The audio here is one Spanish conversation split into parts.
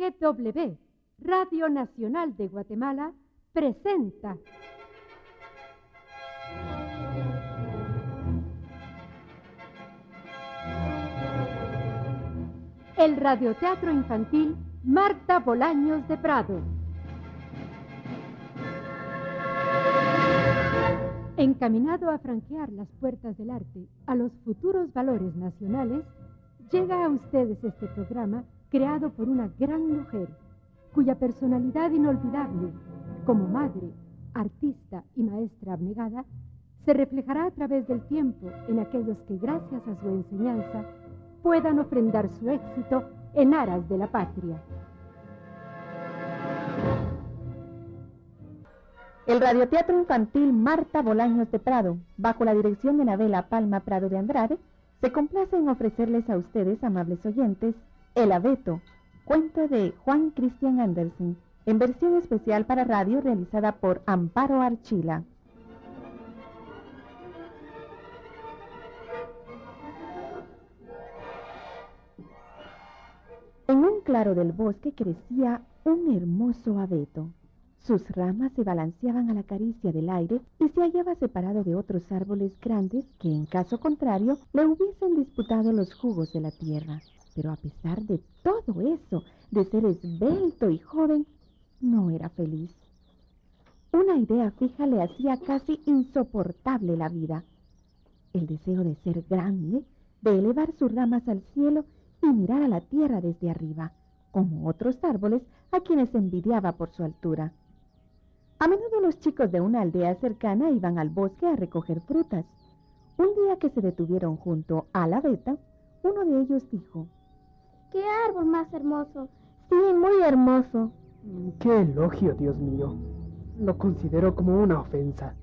RGW, Radio Nacional de Guatemala, presenta. El radioteatro infantil Marta Bolaños de Prado. Encaminado a franquear las puertas del arte a los futuros valores nacionales, llega a ustedes este programa creado por una gran mujer, cuya personalidad inolvidable, como madre, artista y maestra abnegada, se reflejará a través del tiempo en aquellos que gracias a su enseñanza puedan ofrendar su éxito en aras de la patria. El radioteatro infantil Marta Bolaños de Prado, bajo la dirección de Nabela Palma Prado de Andrade, se complace en ofrecerles a ustedes, amables oyentes, El Abeto, cuento de Juan Christian Andersen, en versión especial para radio realizada por Amparo Archila. En un claro del bosque crecía un hermoso abeto. Sus ramas se balanceaban a la caricia del aire y se hallaba separado de otros árboles grandes que, en caso contrario, le hubiesen disputado los jugos de la tierra. Pero a pesar de todo eso, de ser esbelto y joven, no era feliz. Una idea fija le hacía casi insoportable la vida. El deseo de ser grande, de elevar sus ramas al cielo y mirar a la tierra desde arriba, como otros árboles a quienes envidiaba por su altura. A menudo los chicos de una aldea cercana iban al bosque a recoger frutas. Un día que se detuvieron junto a la veta, uno de ellos dijo, ¡Qué árbol más hermoso! Sí, muy hermoso. ¡Qué elogio, Dios mío! Lo considero como una ofensa.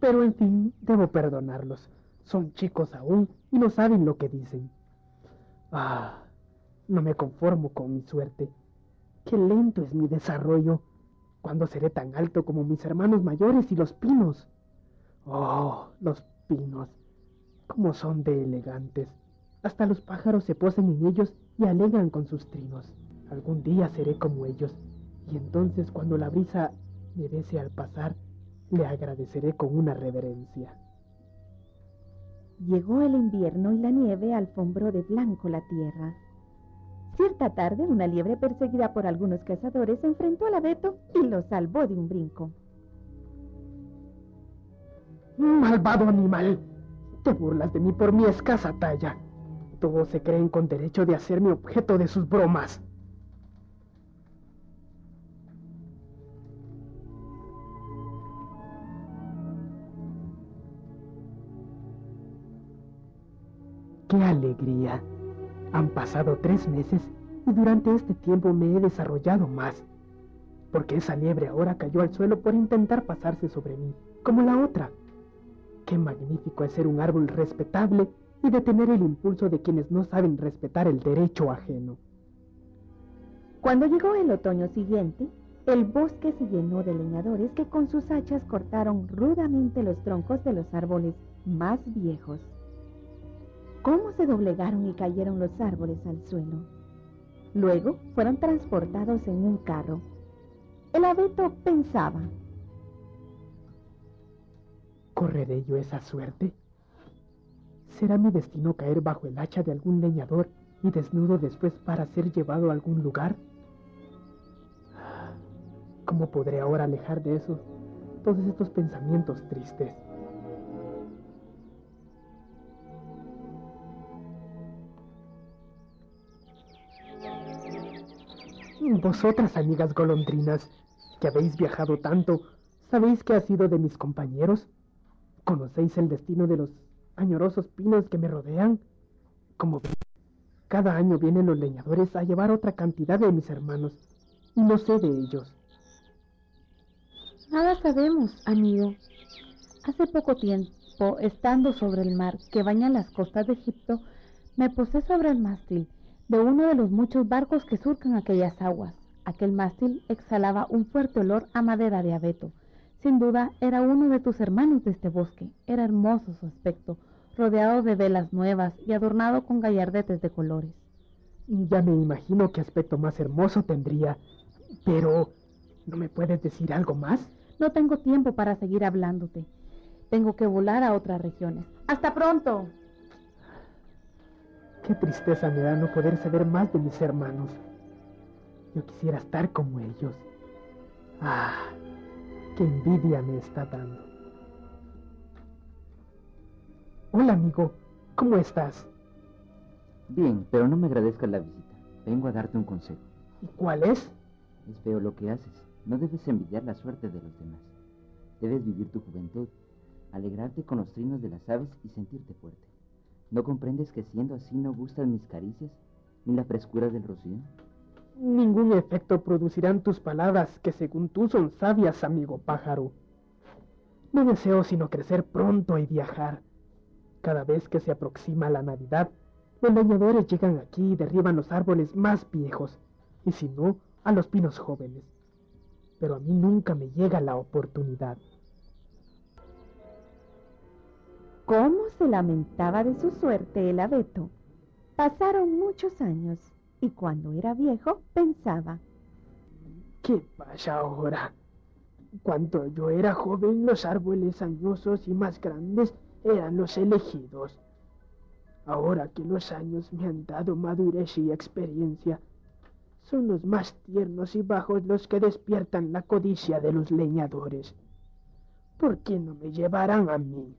Pero en fin, debo perdonarlos. Son chicos aún y no saben lo que dicen. Ah, no me conformo con mi suerte. Qué lento es mi desarrollo. ¿Cuándo seré tan alto como mis hermanos mayores y los pinos? Oh, los pinos. ¿Cómo son de elegantes? Hasta los pájaros se posan en ellos y alegran con sus trinos. Algún día seré como ellos, y entonces cuando la brisa me bese al pasar, le agradeceré con una reverencia. Llegó el invierno y la nieve alfombró de blanco la tierra. Cierta tarde, una liebre perseguida por algunos cazadores enfrentó al abeto y lo salvó de un brinco. Malvado animal, te burlas de mí por mi escasa talla. Todos se creen con derecho de hacerme objeto de sus bromas. ¡Qué alegría! Han pasado tres meses y durante este tiempo me he desarrollado más, porque esa liebre ahora cayó al suelo por intentar pasarse sobre mí, como la otra. Qué magnífico es ser un árbol respetable y de tener el impulso de quienes no saben respetar el derecho ajeno. Cuando llegó el otoño siguiente, el bosque se llenó de leñadores que con sus hachas cortaron rudamente los troncos de los árboles más viejos cómo se doblegaron y cayeron los árboles al suelo. Luego fueron transportados en un carro. El abeto pensaba. ¿Correré yo esa suerte? ¿Será mi destino caer bajo el hacha de algún leñador y desnudo después para ser llevado a algún lugar? ¿Cómo podré ahora alejar de eso todos estos pensamientos tristes? Vosotras, amigas golondrinas, que habéis viajado tanto, ¿sabéis qué ha sido de mis compañeros? ¿Conocéis el destino de los añorosos pinos que me rodean? Como veis, cada año vienen los leñadores a llevar otra cantidad de mis hermanos, y no sé de ellos. Nada sabemos, amigo. Hace poco tiempo, estando sobre el mar que baña las costas de Egipto, me posé sobre el mástil de uno de los muchos barcos que surcan aquellas aguas. Aquel mástil exhalaba un fuerte olor a madera de abeto. Sin duda era uno de tus hermanos de este bosque. Era hermoso su aspecto, rodeado de velas nuevas y adornado con gallardetes de colores. Ya me imagino qué aspecto más hermoso tendría. Pero, ¿no me puedes decir algo más? No tengo tiempo para seguir hablándote. Tengo que volar a otras regiones. ¡Hasta pronto! Qué tristeza me da no poder saber más de mis hermanos. Yo quisiera estar como ellos. Ah, qué envidia me está dando. Hola amigo, ¿cómo estás? Bien, pero no me agradezcas la visita. Vengo a darte un consejo. ¿Y cuál es? Es feo lo que haces. No debes envidiar la suerte de los demás. Debes vivir tu juventud, alegrarte con los trinos de las aves y sentirte fuerte. ¿No comprendes que siendo así no gustan mis caricias ni la frescura del rocío? Ningún efecto producirán tus palabras que según tú son sabias, amigo pájaro. No deseo sino crecer pronto y viajar. Cada vez que se aproxima la Navidad, los leñadores llegan aquí y derriban los árboles más viejos, y si no, a los pinos jóvenes. Pero a mí nunca me llega la oportunidad. ¿Cómo se lamentaba de su suerte el abeto? Pasaron muchos años y cuando era viejo pensaba, ¿Qué pasa ahora? Cuando yo era joven, los árboles añosos y más grandes eran los elegidos. Ahora que los años me han dado madurez y experiencia, son los más tiernos y bajos los que despiertan la codicia de los leñadores. ¿Por qué no me llevarán a mí?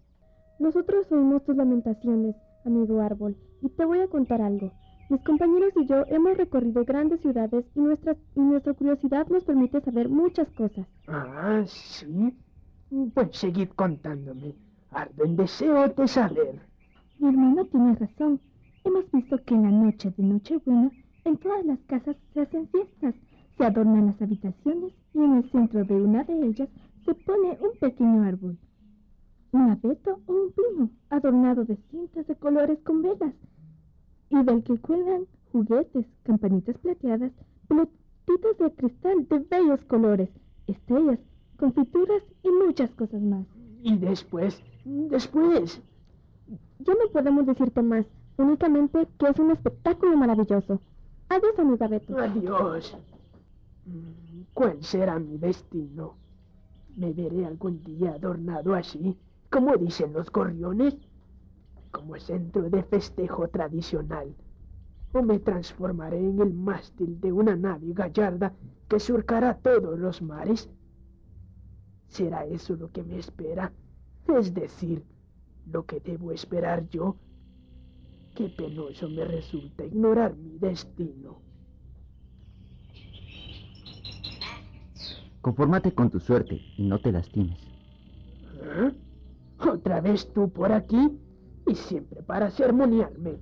Nosotros oímos tus lamentaciones, amigo árbol, y te voy a contar algo. Mis compañeros y yo hemos recorrido grandes ciudades y nuestra, y nuestra curiosidad nos permite saber muchas cosas. Ah, sí. Pues seguid contándome. Ardo en deseo de saber. Mi hermano tiene razón. Hemos visto que en la noche de Nochebuena en todas las casas se hacen fiestas, se adornan las habitaciones y en el centro de una de ellas se pone un pequeño árbol. Un abeto o un pino adornado de cintas de colores con velas y del que cuelgan juguetes, campanitas plateadas, pelotitas de cristal de bellos colores, estrellas, confituras y muchas cosas más. Y después, después. Ya no podemos decirte más, únicamente que es un espectáculo maravilloso. Adiós, amiga Beto. Adiós. ¿Cuál será mi destino? ¿Me veré algún día adornado así, como dicen los gorriones? ¿Como centro de festejo tradicional? ¿O me transformaré en el mástil de una nave gallarda que surcará todos los mares? ¿Será eso lo que me espera? Es decir, lo que debo esperar yo. Qué penoso me resulta ignorar mi destino. Confórmate con tu suerte y no te lastimes. ¿Eh? ¿Otra vez tú por aquí? Y siempre para sermonearme.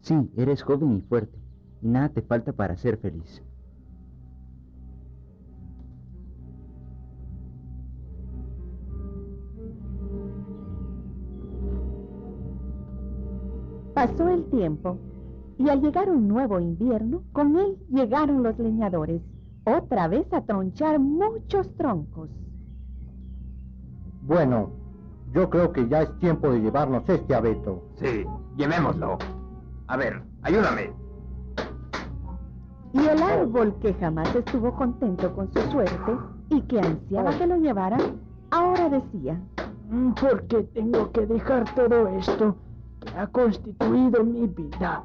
Sí, eres joven y fuerte, y nada te falta para ser feliz. Pasó el tiempo y al llegar un nuevo invierno, con él llegaron los leñadores, otra vez a tronchar muchos troncos. Bueno, yo creo que ya es tiempo de llevarnos este abeto. Sí, llevémoslo. A ver, ayúdame. Y el árbol que jamás estuvo contento con su suerte y que ansiaba que lo llevara, ahora decía, Mm, ¿Por qué tengo que dejar todo esto que ha constituido mi vida?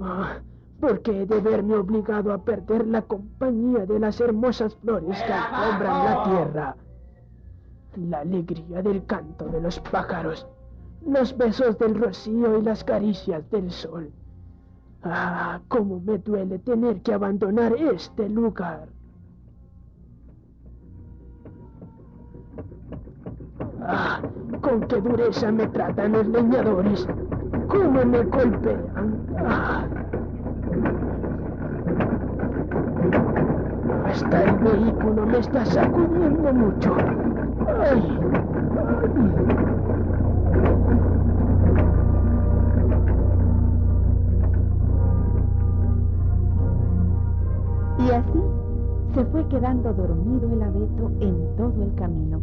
Ah, ¿Por qué he de verme obligado a perder la compañía de las hermosas flores que alfombran la tierra? La alegría del canto de los pájaros, los besos del rocío y las caricias del sol. Ah, cómo me duele tener que abandonar este lugar. Ah, con qué dureza me tratan los leñadores. Cómo me golpean. Ah. Hasta el vehículo me está sacudiendo mucho. Y así se fue quedando dormido el abeto en todo el camino.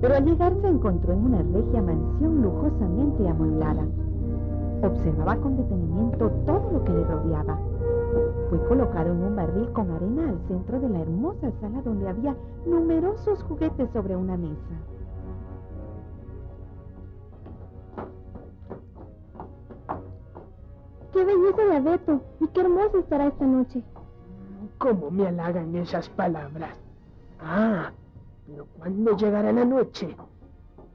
Pero al llegar se encontró en una regia mansión lujosamente amueblada. observaba con detenimiento todo lo que le rodeaba. Fue colocado en un barril con arena al centro de la hermosa sala donde había numerosos juguetes sobre una mesa. ¡Qué belleza de abeto! ¡Y qué hermoso estará esta noche! ¿Cómo me halagan esas palabras? Ah, pero ¿cuándo llegará la noche?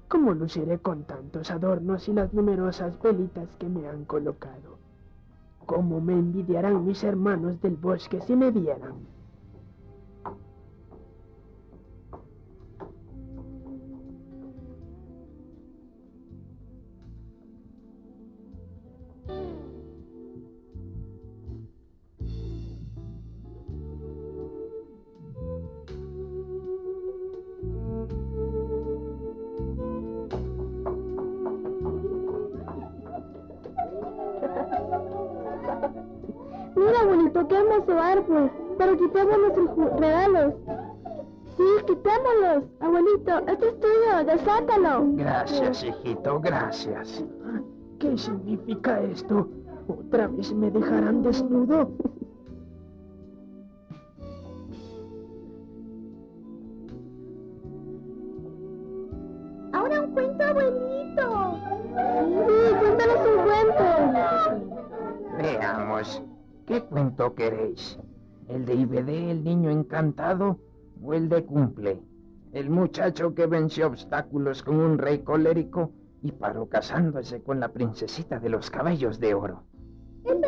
¿Cómo luciré con tantos adornos y las numerosas velitas que me han colocado? ¿Cómo me envidiarán mis hermanos del bosque si me vieran? Qué hermoso árbol. Pero quitémonos los ju- regalos. Sí, quitémoslos. Abuelito, esto es tuyo, desátalo. Gracias, hijito, gracias. ¿Qué significa esto? ¿Otra vez me dejarán desnudo? ¿Qué cuento queréis? ¿El de Ibedé, el niño encantado, o el de Cumple? El muchacho que venció obstáculos con un rey colérico y paró casándose con la princesita de los cabellos de oro. Bueno,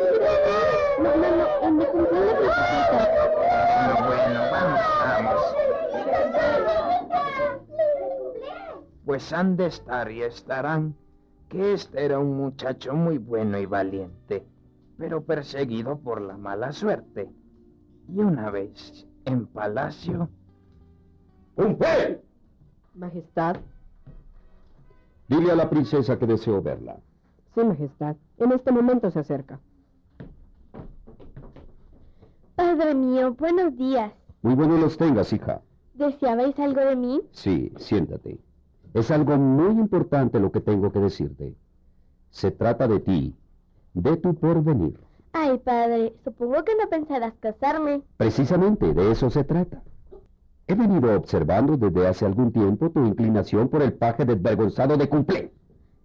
vamos, vamos. Pues han de estar y estarán que este era un muchacho muy bueno y valiente, pero perseguido por la mala suerte. Y una vez, en palacio, ¡Cumple! Majestad, Dile a la princesa que deseo verla. sí, Majestad. En este momento se acerca. Padre mío, buenos días. Muy buenos los tengas, hija. ¿Deseabais algo de mí? Sí, siéntate. Es algo muy importante lo que tengo que decirte. Se trata de ti, de tu porvenir. Ay, padre, supongo que no pensarás casarme. Precisamente de eso se trata. He venido observando desde hace algún tiempo tu inclinación por el paje desvergonzado de Cumplé.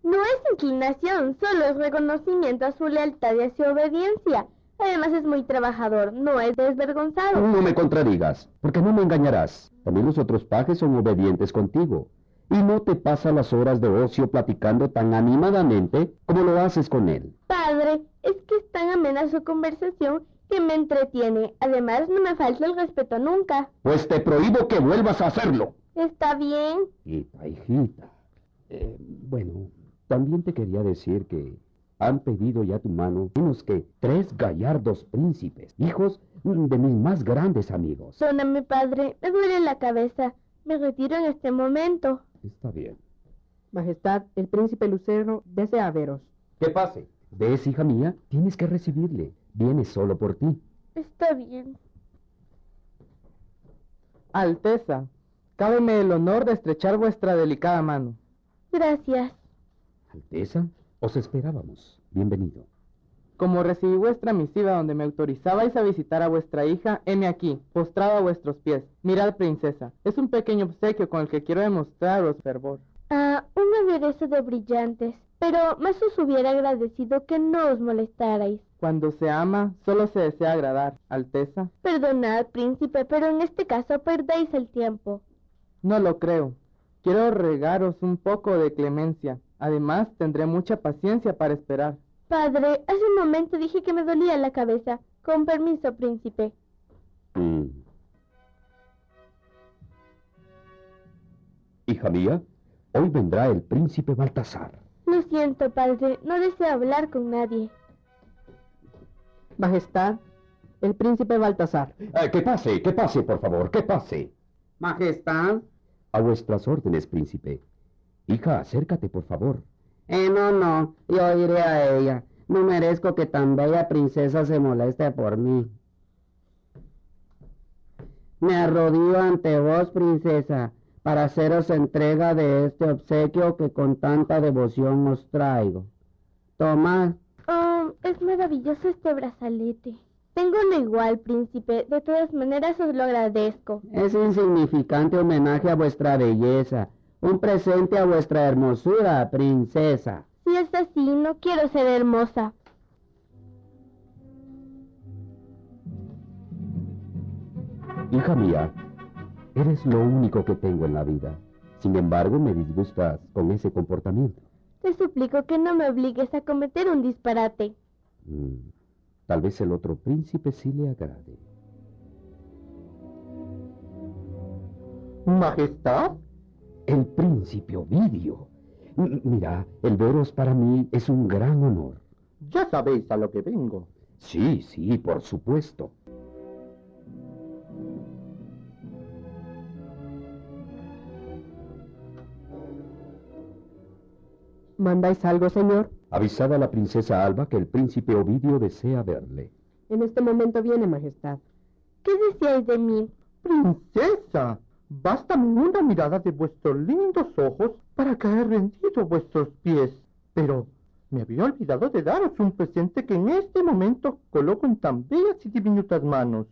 No es inclinación, solo es reconocimiento a su lealtad y a su obediencia. Además es muy trabajador, no es desvergonzado. No me contradigas, porque no me engañarás. También los otros pajes son obedientes contigo. Y no te pasa las horas de ocio platicando tan animadamente como lo haces con él. Padre, es que es tan amena su conversación que me entretiene. Además, no me falta el respeto nunca. Pues te prohíbo que vuelvas a hacerlo. Está bien. Hijita, hijita. Eh, bueno, también te quería decir que han pedido ya tu mano menos que tres gallardos príncipes, hijos de mis más grandes amigos. Perdóname, padre, me duele la cabeza. Me retiro en este momento. Está bien. Majestad, el príncipe Lucero desea veros. Que pase. ¿Ves, hija mía? Tienes que recibirle. Viene solo por ti. Está bien. Alteza, cábeme el honor de estrechar vuestra delicada mano. Gracias. Alteza, os esperábamos. Bienvenido. Como recibí vuestra misiva donde me autorizabais a visitar a vuestra hija, heme aquí, postrado a vuestros pies. Mirad, princesa, es un pequeño obsequio con el que quiero demostraros fervor. Ah, un aderezo de brillantes. Pero más os hubiera agradecido que no os molestarais. Cuando se ama, solo se desea agradar, Alteza. Perdonad, príncipe, pero en este caso perdéis el tiempo. No lo creo. Quiero regaros un poco de clemencia. Además, tendré mucha paciencia para esperar. Padre, hace un momento dije que me dolía la cabeza. Con permiso, príncipe. Mm. Hija mía, hoy vendrá el príncipe Baltasar. Lo siento, padre, no deseo hablar con nadie. Majestad, el príncipe Baltasar. Eh, que pase, que pase, por favor, que pase. Majestad. A vuestras órdenes, príncipe. Hija, acércate, por favor. Eh, no, no, yo iré a ella. No merezco que tan bella princesa se moleste por mí. Me arrodillo ante vos, princesa, para haceros entrega de este obsequio que con tanta devoción os traigo. Tomad, Oh, es maravilloso este brazalete. Tengo uno igual, príncipe. De todas maneras os lo agradezco. Es insignificante homenaje a vuestra belleza. Un presente a vuestra hermosura, princesa. Si es así, no quiero ser hermosa. Hija mía, eres lo único que tengo en la vida. Sin embargo, me disgustas con ese comportamiento. Te suplico que no me obligues a cometer un disparate. Mm, tal vez el otro príncipe sí le agrade. Majestad. El príncipe Ovidio. M- Mira, el veros para mí es un gran honor. Ya sabéis a lo que vengo. Sí, sí, por supuesto. ¿Mandáis algo, señor? Avisad a la princesa Alba que el príncipe Ovidio desea verle. En este momento viene, Majestad. ¿Qué decíais de mí? Princesa, bástame una mirada de vuestros lindos ojos para caer rendido a vuestros pies. Pero me había olvidado de daros un presente que en este momento coloco en tan bellas y diminutas manos.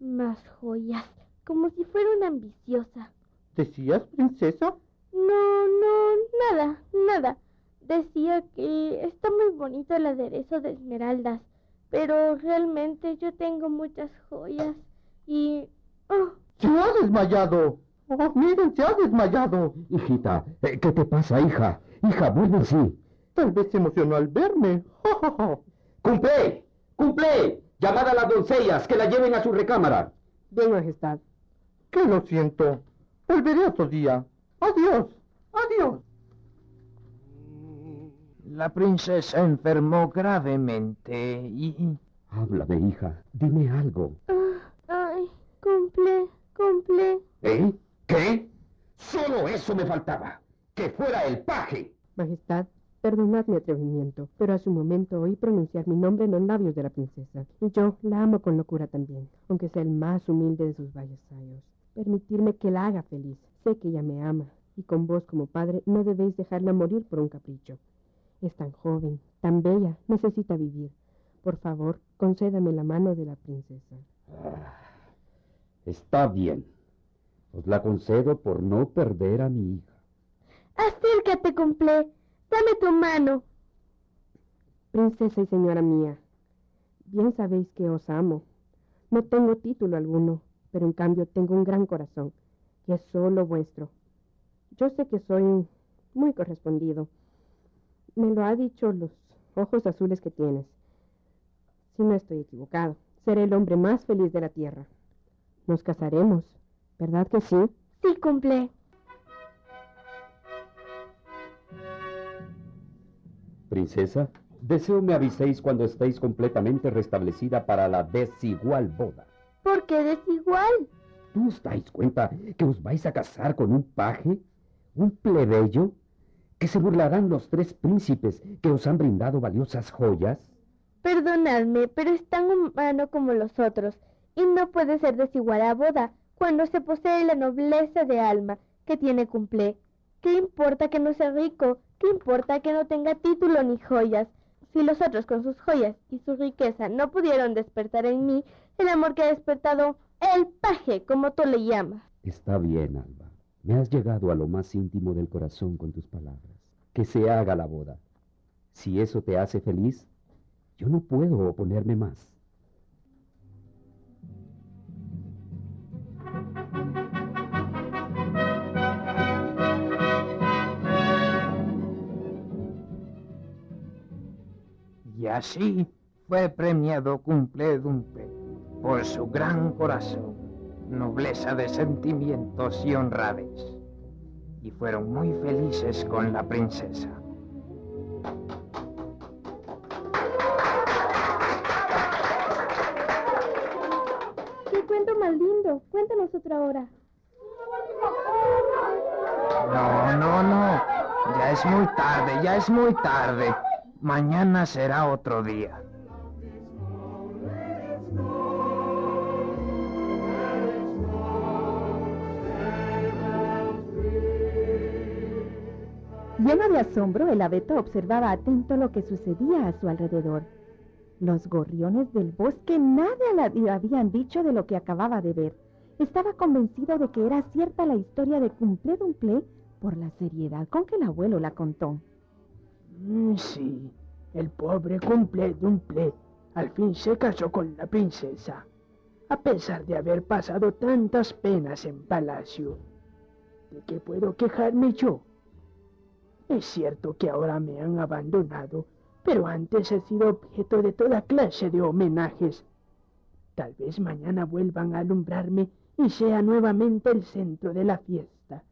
Más joyas, como si fuera una ambiciosa. ¿Decías, princesa? No, no, nada, nada. Decía que está muy bonito el aderezo de esmeraldas, pero realmente yo tengo muchas joyas y... ¡Oh! ¡Se ha desmayado! ¡Oh, miren, se ha desmayado! Hijita, eh, ¿qué te pasa, hija? Hija, vuelve en sí. Tal vez se emocionó al verme. ¡Cumple! ¡Cumple! Llamad a las doncellas que la lleven a su recámara. Bien, Majestad. Que lo siento. Volveré otro día. Adiós. Adiós. La princesa enfermó gravemente y... Háblame, hija. Dime algo. Ah, ¡Ay! Cumple, cumple. ¿Eh? ¿Qué? Solo eso me faltaba. Que fuera el paje. Majestad, perdonad mi atrevimiento, pero a su momento oí pronunciar mi nombre en los labios de la princesa. Y yo la amo con locura también, aunque sea el más humilde de sus vasallos. Permitirme que la haga feliz. Sé que ella me ama, y con vos como padre no debéis dejarla morir por un capricho. Es tan joven, tan bella, necesita vivir. Por favor, concédame la mano de la princesa. Está bien. Os la concedo por no perder a mi hija. Acércate, cumple. Dame tu mano. Princesa y señora mía, bien sabéis que os amo. No tengo título alguno, pero en cambio tengo un gran corazón, que es solo vuestro. Yo sé que soy muy correspondido. Me lo ha dicho los ojos azules que tienes. Si no estoy equivocado, seré el hombre más feliz de la tierra. Nos casaremos, ¿verdad que sí? Sí, cumple. Princesa, deseo me aviséis cuando estéis completamente restablecida para la desigual boda. ¿Por qué desigual? ¿No os dais cuenta que os vais a casar con un paje? ¿Un plebeyo? ¿Que se burlarán los tres príncipes que os han brindado valiosas joyas? Perdonadme, pero es tan humano como los otros, y no puede ser desigual a boda cuando se posee la nobleza de alma que tiene cumple. ¿Qué importa que no sea rico? ¿Qué importa que no tenga título ni joyas? Si los otros con sus joyas y su riqueza no pudieron despertar en mí el amor que ha despertado el paje, como tú le llamas. Está bien, Alba. Me has llegado a lo más íntimo del corazón con tus palabras. Que se haga la boda. Si eso te hace feliz, yo no puedo oponerme más. Y así fue premiado Cumple Dumpe por su gran corazón, nobleza de sentimientos y honradez. Y fueron muy felices con la princesa. ¡Qué cuento más lindo! Cuéntanos otra hora. No, no, no. Ya es muy tarde, ya es muy tarde. Mañana será otro día. Lleno de asombro, el abeto observaba atento lo que sucedía a su alrededor. Los gorriones del bosque nada le habían dicho de lo que acababa de ver. Estaba convencido de que era cierta la historia de Cumple Dumple por la seriedad con que el abuelo la contó. Mm, sí, el pobre Cumple Dumple al fin se casó con la princesa, a pesar de haber pasado tantas penas en palacio. ¿De qué puedo quejarme yo? Es cierto que ahora me han abandonado, pero antes he sido objeto de toda clase de homenajes. Tal vez mañana vuelvan a alumbrarme y sea nuevamente el centro de la fiesta.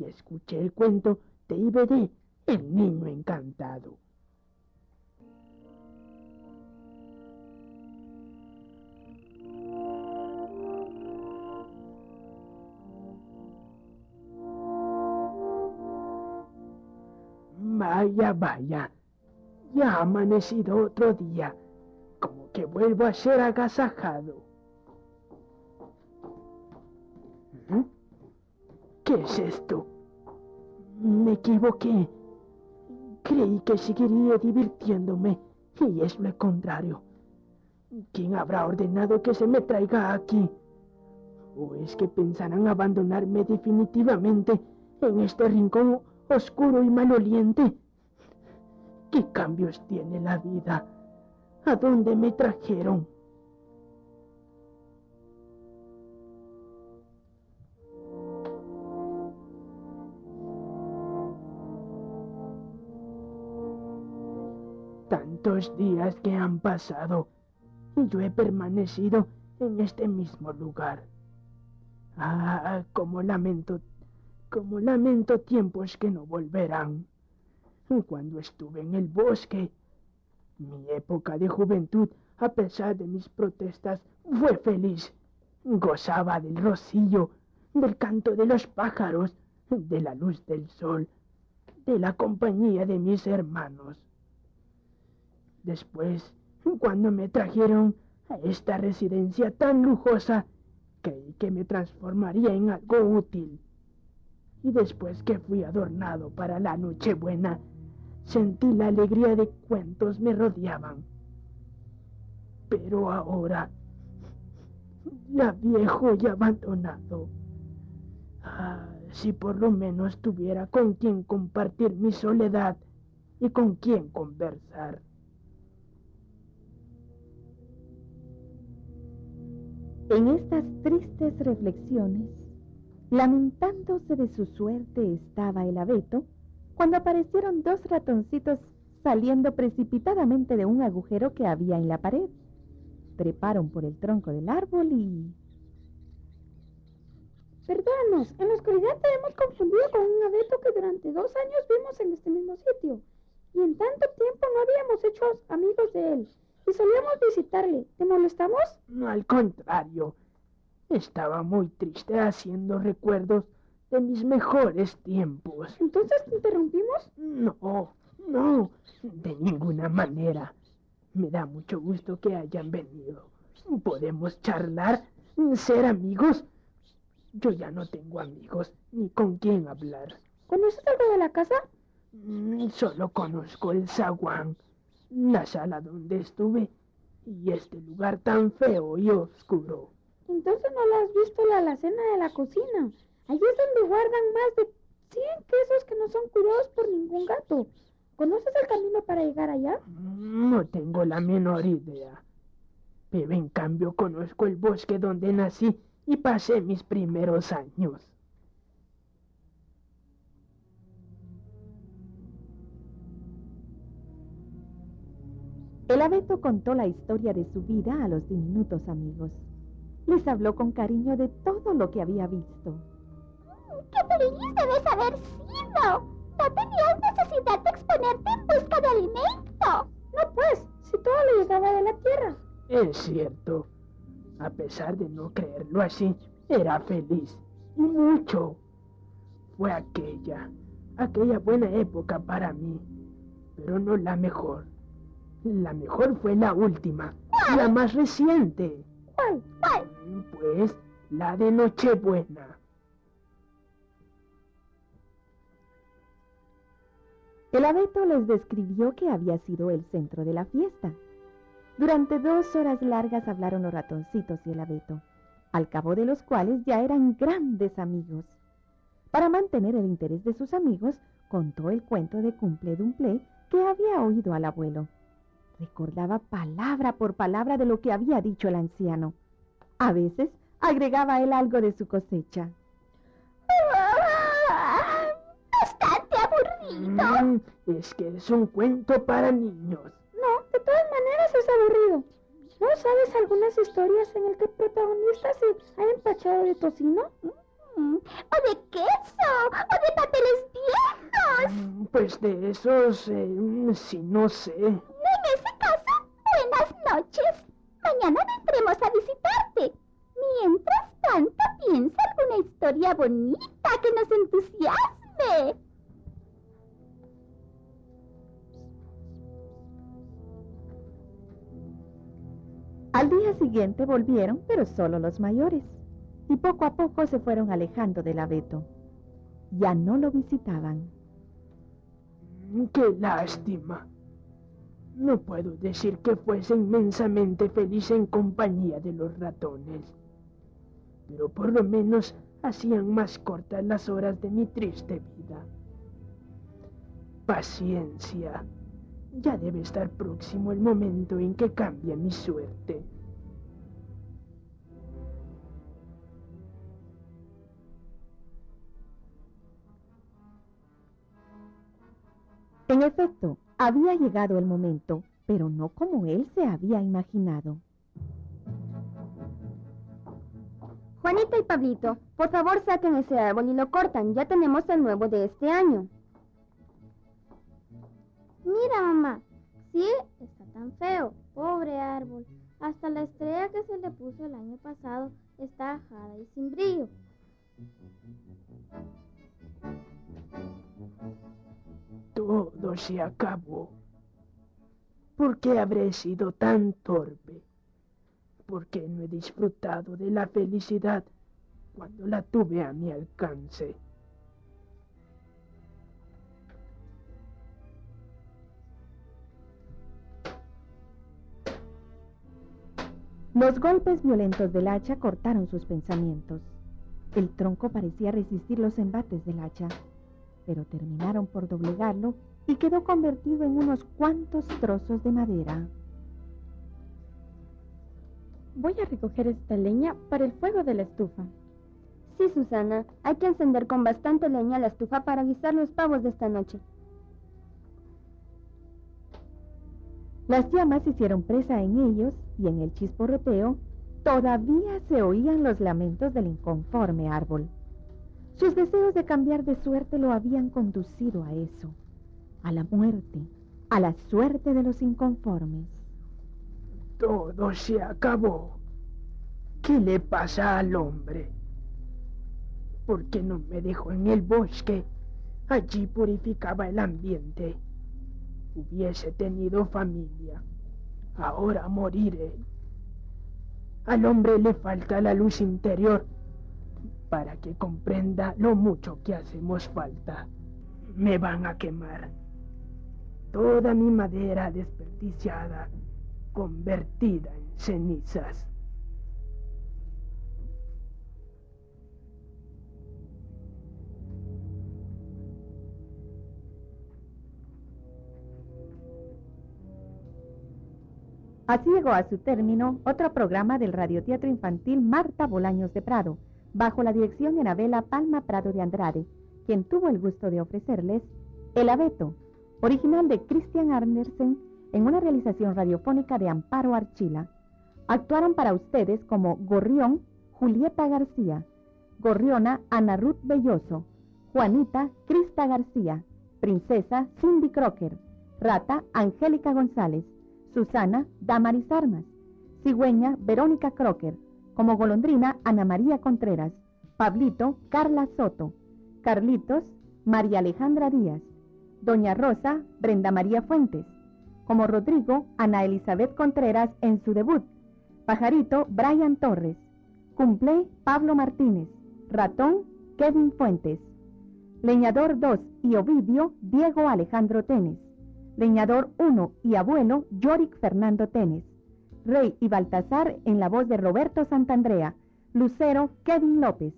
Y escuché el cuento de IBD, el niño encantado. Vaya, vaya. Ya ha amanecido otro día. Como que vuelvo a ser agasajado. ¿Mm? ¿Qué es esto? Me equivoqué. Creí que seguiría divirtiéndome y es lo contrario. ¿Quién habrá ordenado que se me traiga aquí? ¿O es que pensarán abandonarme definitivamente en este rincón oscuro y maloliente. ¿Qué cambios tiene la vida? ¿A dónde me trajeron? Tantos días que han pasado y yo he permanecido en este mismo lugar. Ah, cómo lamento como lamento tiempos que no volverán. Cuando estuve en el bosque, mi época de juventud, a pesar de mis protestas, fue feliz. Gozaba del rocío, del canto de los pájaros, de la luz del sol, de la compañía de mis hermanos. Después, cuando me trajeron a esta residencia tan lujosa, creí que me transformaría en algo útil y después que fui adornado para la Nochebuena, sentí la alegría de cuentos me rodeaban. Pero ahora, ya viejo y abandonado, ah, si por lo menos tuviera con quien compartir mi soledad y con quien conversar. En estas tristes reflexiones, Lamentándose de su suerte estaba el abeto cuando aparecieron dos ratoncitos saliendo precipitadamente de un agujero que había en la pared. Treparon por el tronco del árbol y... Perdónanos, en la oscuridad te hemos confundido con un abeto que durante dos años vimos en este mismo sitio. Y en tanto tiempo no habíamos hecho amigos de él. Y solíamos visitarle. ¿Te molestamos? No, al contrario. Estaba muy triste haciendo recuerdos de mis mejores tiempos. ¿Entonces te interrumpimos? No, no, de ninguna manera. Me da mucho gusto que hayan venido. ¿Podemos charlar? ¿Ser amigos? Yo ya no tengo amigos ni con quién hablar. ¿Conoces algo de la casa? Mm, solo conozco el zaguán, la sala donde estuve y este lugar tan feo y oscuro. Entonces no la has visto la alacena de la cocina. Allí es donde guardan más de 100 quesos que no son cuidados por ningún gato. ¿Conoces el camino para llegar allá? No tengo la menor idea. Pero en cambio conozco el bosque donde nací y pasé mis primeros años. El abeto contó la historia de su vida a los diminutos amigos les habló con cariño de todo lo que había visto. ¡Qué feliz debes haber sido! No tenías necesidad de exponerte en busca de alimento. No pues, si todo le llegaba de la tierra. Es cierto. A pesar de no creerlo así, era feliz. Y mucho. Fue aquella, aquella buena época para mí. Pero no la mejor. La mejor fue la última, la más reciente. ¿Cuál? ¿Cuál? Pues la de Nochebuena. El abeto les describió que había sido el centro de la fiesta. Durante dos horas largas hablaron los ratoncitos y el abeto, al cabo de los cuales ya eran grandes amigos. Para mantener el interés de sus amigos, contó el cuento de Cumple Dumple que había oído al abuelo. Recordaba palabra por palabra de lo que había dicho el anciano. A veces agregaba él algo de su cosecha. Bastante aburrido. Mm, es que es un cuento para niños. No, de todas maneras es aburrido. ¿No sabes algunas historias en las que el protagonista se ha empachado de tocino? Mm, o de queso, o de papeles viejos. Mm, Pues de esos, eh, sí, no sé. Buenas noches. Mañana vendremos a visitarte. Mientras tanto, piensa alguna historia bonita que nos entusiasme. Al día siguiente volvieron, pero solo los mayores, y poco a poco se fueron alejando del abeto. Ya no lo visitaban. Qué lástima. No puedo decir que fuese inmensamente feliz en compañía de los ratones. Pero por lo menos hacían más cortas las horas de mi triste vida. Paciencia. Ya debe estar próximo el momento en que cambie mi suerte. En efecto, había llegado el momento, pero no como él se había imaginado. Juanita y Pablito, por favor saquen ese árbol y lo cortan. Ya tenemos el nuevo de este año. Mira, mamá, sí, está tan feo. Pobre árbol. Hasta la estrella que se le puso el año pasado está ajada y sin brillo. Todo se acabó. ¿Por qué habré sido tan torpe? ¿Por qué no he disfrutado de la felicidad cuando la tuve a mi alcance? Los golpes violentos del hacha cortaron sus pensamientos. El tronco parecía resistir los embates del hacha, pero terminaron por doblegarlo y quedó convertido en unos cuantos trozos de madera. Voy a recoger esta leña para el fuego de la estufa. Sí, Susana, hay que encender con bastante leña la estufa para guisar los pavos de esta noche. Las llamas hicieron presa en ellos y en el chisporroteo todavía se oían los lamentos del inconforme árbol. Sus deseos de cambiar de suerte lo habían conducido a eso, a la muerte, a la suerte de los inconformes. Todo se acabó. ¿Qué le pasa al hombre? ¿Por qué no me dejó en el bosque? Allí purificaba el ambiente. Hubiese tenido familia. Ahora moriré. Al hombre le falta la luz interior para que comprenda lo mucho que hacemos falta. Me van a quemar. Toda mi madera desperdiciada, convertida en cenizas. Así llegó a su término otro programa del radioteatro infantil Marta Bolaños de Prado, bajo la dirección de Anabela Palma Prado de Andrade, quien tuvo el gusto de ofrecerles El Abeto, original de Christian Andersen en una realización radiofónica de Amparo Archila. Actuaron para ustedes como Gorrión, Julieta García, Gorriona, Ana Ruth Belloso, Juanita, Crista García, Princesa, Cindy Crocker, Rata, Angélica González, Susana, Damaris Armas, Cigüeña, Verónica Crocker, como golondrina, Ana María Contreras, Pablito, Carla Soto, Carlitos, María Alejandra Díaz, Doña Rosa, Brenda María Fuentes, como Rodrigo, Ana Elizabeth Contreras en su debut, Pajarito, Brian Torres, Cumple, Pablo Martínez, Ratón, Kevin Fuentes, Leñador 2 y Ovidio, Diego Alejandro Tenes, Leñador 1 y Abuelo, Yorick Fernando Tenes, Rey y Baltasar en la voz de Roberto Santandrea, Lucero Kevin López,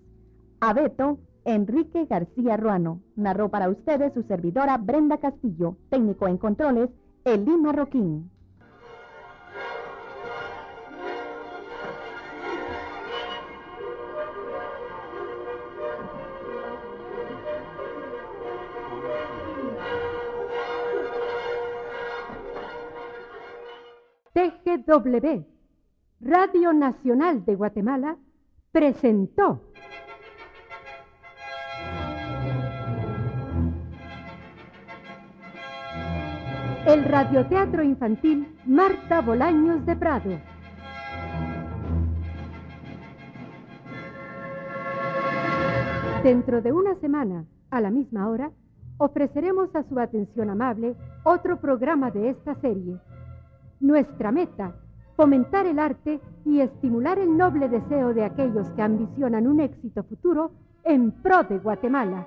Abeto Enrique García Ruano. Narró para ustedes su servidora Brenda Castillo, técnico en controles Elí Marroquín. TGW, Radio Nacional de Guatemala, presentó el radioteatro infantil Marta Bolaños de Prado. Dentro de una semana, a la misma hora, ofreceremos a su atención amable otro programa de esta serie. Nuestra meta, fomentar el arte y estimular el noble deseo de aquellos que ambicionan un éxito futuro en pro de Guatemala.